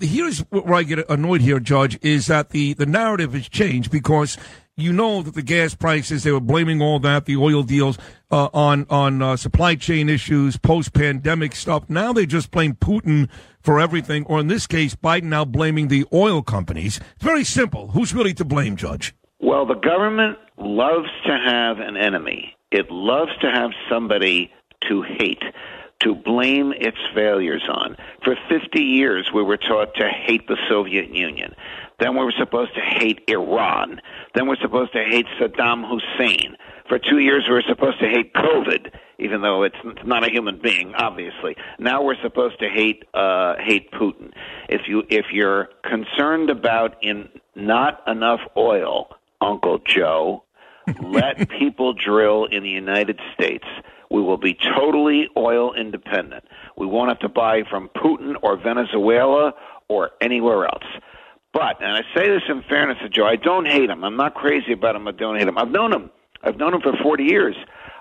Here's where I get annoyed here, Judge, is that the, the narrative has changed because you know that the gas prices, they were blaming all that, the oil deals, uh, on, on uh, supply chain issues, post-pandemic stuff. Now they just blame Putin for everything, or in this case, Biden now blaming the oil companies. It's very simple. Who's really to blame, Judge? Well, the government loves to have an enemy. It loves to have somebody to hate to blame its failures on. For 50 years, we were taught to hate the Soviet Union. Then we were supposed to hate Iran. Then we're supposed to hate Saddam Hussein. For two years, we were supposed to hate COVID, even though it's not a human being, obviously. Now we're supposed to hate uh, hate Putin. If you if you're concerned about in not enough oil, Uncle Joe, let people drill in the United States. We will be totally oil independent. We won't have to buy from Putin or Venezuela or anywhere else. But, and I say this in fairness to Joe, I don't hate him. I'm not crazy about him. I don't hate him. I've known him. I've known him for 40 years.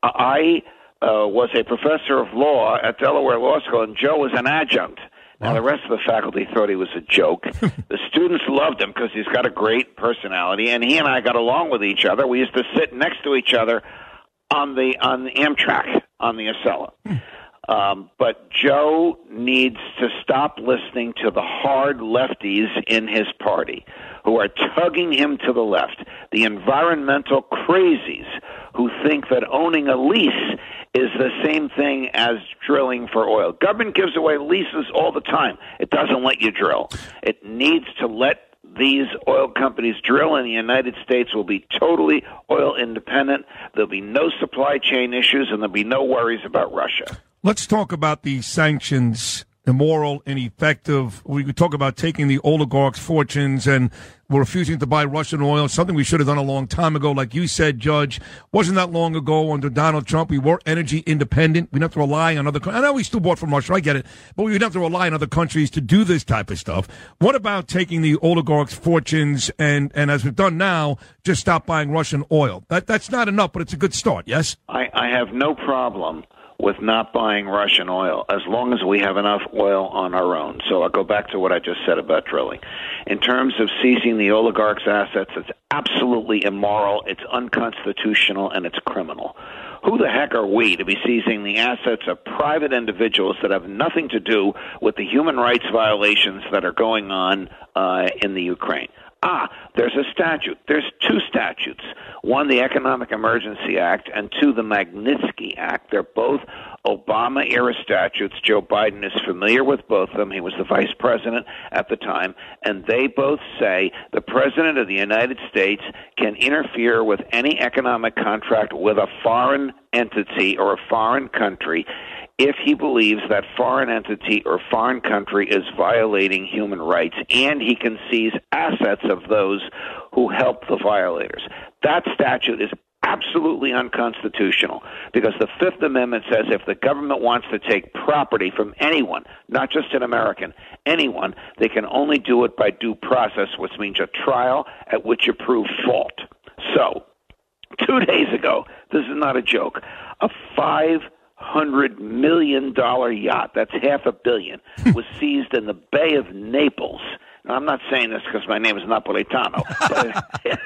I uh, was a professor of law at Delaware Law School, and Joe was an adjunct. Now, the rest of the faculty thought he was a joke. the students loved him because he's got a great personality, and he and I got along with each other. We used to sit next to each other on the on the Amtrak on the Acela. Um, but Joe needs to stop listening to the hard lefties in his party who are tugging him to the left, the environmental crazies who think that owning a lease is the same thing as drilling for oil. Government gives away leases all the time. It doesn't let you drill. It needs to let these oil companies drill in the United States will be totally oil independent. There'll be no supply chain issues and there'll be no worries about Russia. Let's talk about the sanctions, immoral, ineffective. We could talk about taking the oligarchs' fortunes and we're refusing to buy Russian oil, something we should have done a long time ago. Like you said, Judge, wasn't that long ago under Donald Trump. We were energy independent. We didn't have to rely on other countries. I know we still bought from Russia. I get it. But we would have to rely on other countries to do this type of stuff. What about taking the oligarchs' fortunes and, and as we've done now, just stop buying Russian oil? That, that's not enough, but it's a good start, yes? I, I have no problem with not buying Russian oil as long as we have enough oil on our own. So I'll go back to what I just said about drilling. In terms of seizing the oligarchs' assets, it's absolutely immoral, it's unconstitutional, and it's criminal. Who the heck are we to be seizing the assets of private individuals that have nothing to do with the human rights violations that are going on uh, in the Ukraine? Ah, there's a statute. There's two statutes. One, the Economic Emergency Act, and two, the Magnitsky Act. They're both Obama era statutes. Joe Biden is familiar with both of them. He was the vice president at the time. And they both say the president of the United States can interfere with any economic contract with a foreign entity or a foreign country if he believes that foreign entity or foreign country is violating human rights and he can seize assets of those who help the violators. That statute is absolutely unconstitutional because the Fifth Amendment says if the government wants to take property from anyone, not just an American, anyone, they can only do it by due process, which means a trial at which you prove fault. So, two days ago, this is not a joke, a five hundred million dollar yacht that's half a billion was seized in the bay of naples i'm not saying this because my name is napolitano it,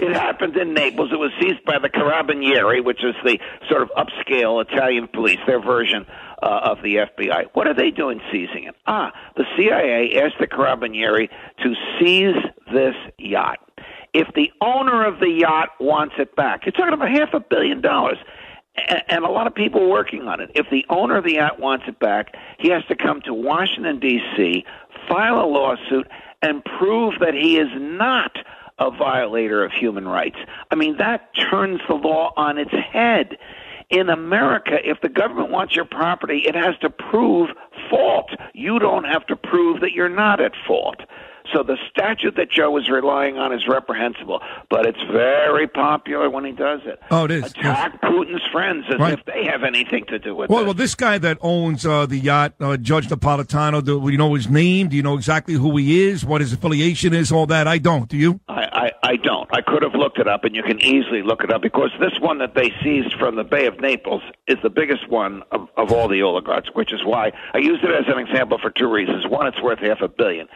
it happened in naples. It was seized by the carabinieri which is the sort of upscale italian police their version uh, of the fbi what are they doing seizing it? Ah the cia asked the carabinieri to seize this yacht. If the owner of the yacht wants it back you're talking about half a billion dollars and a lot of people working on it. If the owner of the yacht wants it back, he has to come to Washington D.C., file a lawsuit, and prove that he is not a violator of human rights. I mean, that turns the law on its head. In America, if the government wants your property, it has to prove fault. You don't have to prove that you're not at fault. So the statute that Joe is relying on is reprehensible, but it's very popular when he does it. Oh, it is. Attack yes. Putin's friends as right. if they have anything to do with well, it. Well, this guy that owns uh, the yacht, uh, Judge Napolitano, do you know his name? Do you know exactly who he is, what his affiliation is, all that? I don't. Do you? I, I, I don't. I could have looked it up, and you can easily look it up because this one that they seized from the Bay of Naples is the biggest one of, of all the oligarchs, which is why I used it as an example for two reasons. One, it's worth half a billion.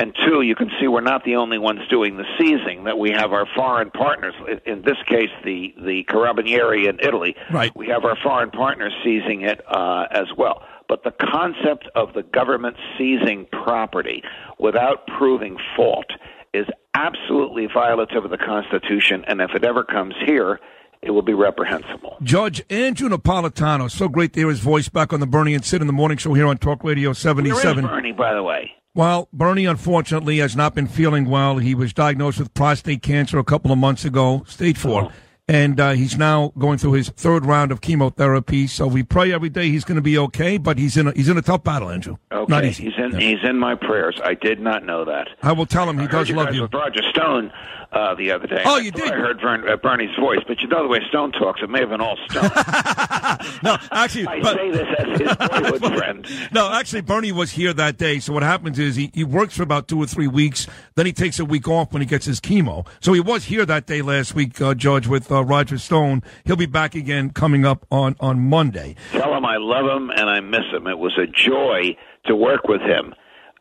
And two, you can see we're not the only ones doing the seizing. That we have our foreign partners. In this case, the the Carabinieri in Italy. Right. We have our foreign partners seizing it uh, as well. But the concept of the government seizing property without proving fault is absolutely violative of the Constitution. And if it ever comes here, it will be reprehensible. Judge Andrew Napolitano, so great to hear his voice back on the Bernie and Sid in the Morning Show here on Talk Radio 77. Where is Bernie, by the way? Well, Bernie unfortunately has not been feeling well. He was diagnosed with prostate cancer a couple of months ago, stage four. Oh. And uh, he's now going through his third round of chemotherapy. So we pray every day he's going to be okay. But he's in a, he's in a tough battle, Andrew. Okay, he's in he's in my prayers. I did not know that. I will tell him he I does love you. With Roger Stone uh, the other day. Oh, you I did. I heard Vern, uh, Bernie's voice, but you know the way Stone talks, it may have been all Stone. no, actually, I but, say this as his boyhood friend. No, actually, Bernie was here that day. So what happens is he, he works for about two or three weeks. Then he takes a week off when he gets his chemo. So he was here that day last week, uh, Judge, with uh, Roger Stone. He'll be back again coming up on on Monday. Tell him I love him and I miss him. It was a joy to work with him.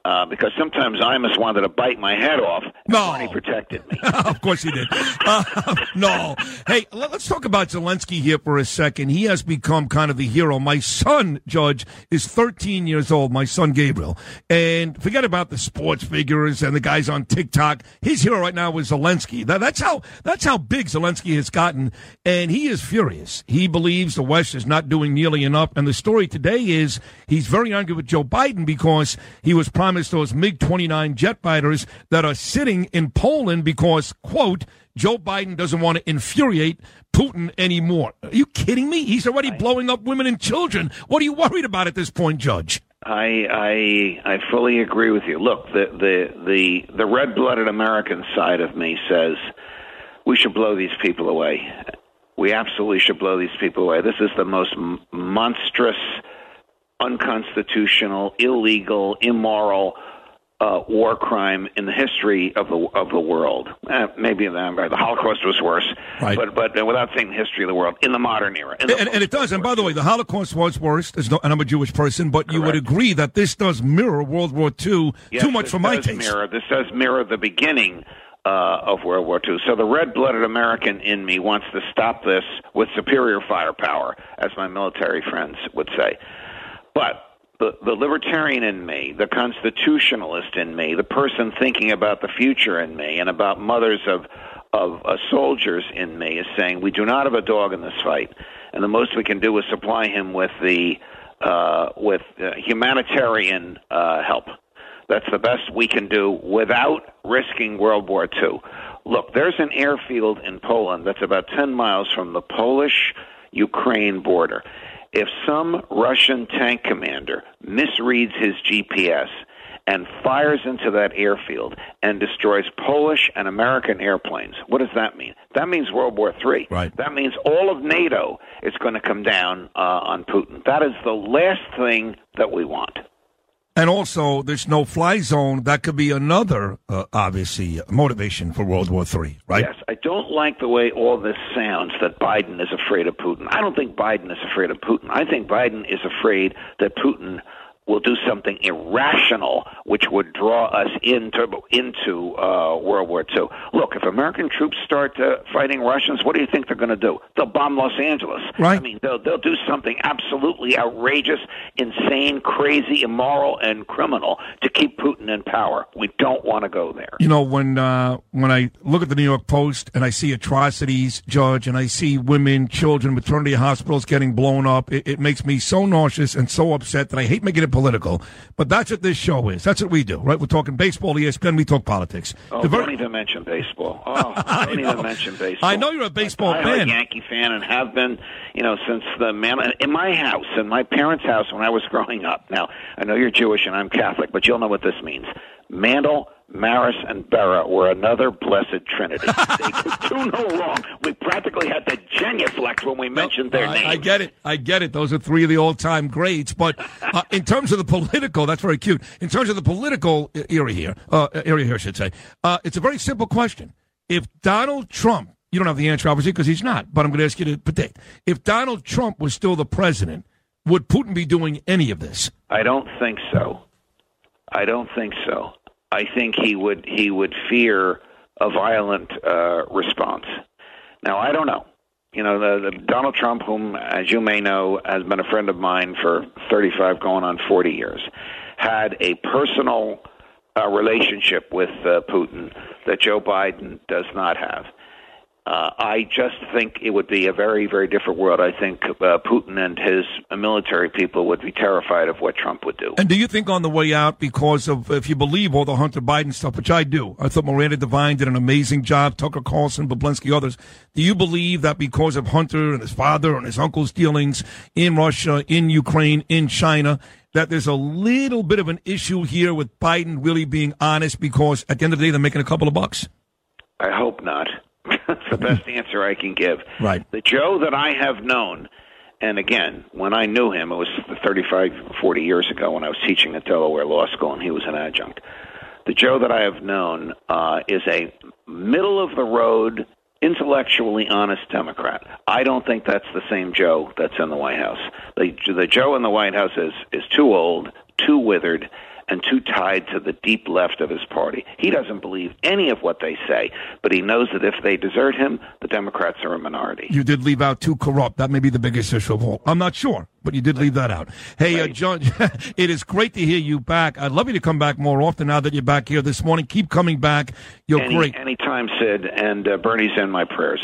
Uh, because sometimes I almost wanted to bite my head off. No, he protected me. of course he did. Uh, no, hey, let's talk about Zelensky here for a second. He has become kind of the hero. My son, Judge, is 13 years old. My son Gabriel, and forget about the sports figures and the guys on TikTok. His hero right now is Zelensky. That, that's how that's how big Zelensky has gotten, and he is furious. He believes the West is not doing nearly enough. And the story today is he's very angry with Joe Biden because he was promised those MiG 29 jet fighters that are sitting in Poland because, quote, Joe Biden doesn't want to infuriate Putin anymore. Are you kidding me? He's already blowing up women and children. What are you worried about at this point, Judge? I I I fully agree with you. Look, the the the the red-blooded American side of me says we should blow these people away. We absolutely should blow these people away. This is the most m- monstrous unconstitutional, illegal, immoral uh, war crime in the history of the of the world. Uh, maybe the, the Holocaust was worse, right. but but uh, without saying the history of the world in the modern era. The and, and, it does. And by the way, the Holocaust was worse. No, and I'm a Jewish person, but you would agree that this does mirror World War II yes, too much for my taste. Mirror. This does mirror the beginning. Uh, of World War II. So the red-blooded American in me wants to stop this with superior firepower, as my military friends would say. But the, the libertarian in me, the constitutionalist in me, the person thinking about the future in me, and about mothers of of uh, soldiers in me is saying we do not have a dog in this fight, and the most we can do is supply him with the uh, with uh, humanitarian uh, help. That's the best we can do without risking World War II. Look, there's an airfield in Poland that's about 10 miles from the Polish Ukraine border. If some Russian tank commander misreads his GPS and fires into that airfield and destroys Polish and American airplanes, what does that mean? That means World War III. Right. That means all of NATO is going to come down uh, on Putin. That is the last thing that we want. And also, there's no fly zone. That could be another, uh, obviously, motivation for World War III, right? Yes. I don't like the way all this sounds that Biden is afraid of Putin. I don't think Biden is afraid of Putin. I think Biden is afraid that Putin will do something irrational, which would draw us into into uh, World War II. Look, if American troops start uh, fighting Russians, what do you think they're going to do? They'll bomb Los Angeles. Right. I mean, they'll they'll do something absolutely outrageous, insane, crazy, immoral, and criminal to keep Putin in power. We don't want to go there. You know, when uh, when I look at the New York Post and I see atrocities, Judge, and I see women, children, maternity hospitals getting blown up, it, it makes me so nauseous and so upset that I hate making it political, but that's what this show is. That's what we do, right? We're talking baseball, ESPN, we talk politics. Oh, The ver- don't even mention baseball. Oh, don't even mention baseball. I know you're a baseball I'm fan. a Yankee fan and have been, you know, since the man in my house, in my parents' house when I was growing up. Now, I know you're Jewish and I'm Catholic, but you'll know what this means. Mantle, Maris, and Berra were another blessed trinity. they could do no wrong. We practically had to genuflect when we mentioned their I, names. I get it. I get it. Those are three of the all-time greats. But uh, in terms of the political, that's very cute. In terms of the political area here, uh, area here, I should say, uh, it's a very simple question. If Donald Trump, you don't have the answer obviously because he's not, but I'm going to ask you to predict. If Donald Trump was still the president, would Putin be doing any of this? I don't think so. I don't think so. I think he would he would fear a violent uh, response. Now I don't know. You know, the, the Donald Trump, whom, as you may know, has been a friend of mine for 35, going on 40 years, had a personal uh, relationship with uh, Putin that Joe Biden does not have. Uh, I just think it would be a very, very different world. I think uh, Putin and his military people would be terrified of what Trump would do. And do you think on the way out, because of, if you believe all the Hunter Biden stuff, which I do, I thought Miranda Devine did an amazing job, Tucker Carlson, Bobulinski, others. Do you believe that because of Hunter and his father and his uncle's dealings in Russia, in Ukraine, in China, that there's a little bit of an issue here with Biden really being honest because at the end of the day, they're making a couple of bucks? I hope not. That's the best answer I can give. Right. The Joe that I have known, and again, when I knew him, it was 35, 40 years ago when I was teaching at Delaware Law School and he was an adjunct. The Joe that I have known uh, is a middle of the road, intellectually honest Democrat. I don't think that's the same Joe that's in the White House. The, the Joe in the White House is, is too old, too withered, and too tied to the deep left of his party. He doesn't believe any of what they say, but he knows that if they desert him, the Democrats are a minority. You did leave out too corrupt. That may be the biggest issue of all. I'm not sure, but you did leave that out. Hey, uh, John, it is great to hear you back. I'd love you to come back more often now that you're back here this morning. Keep coming back. You're Any, great. Anytime, Sid, and uh, Bernie's in my prayers.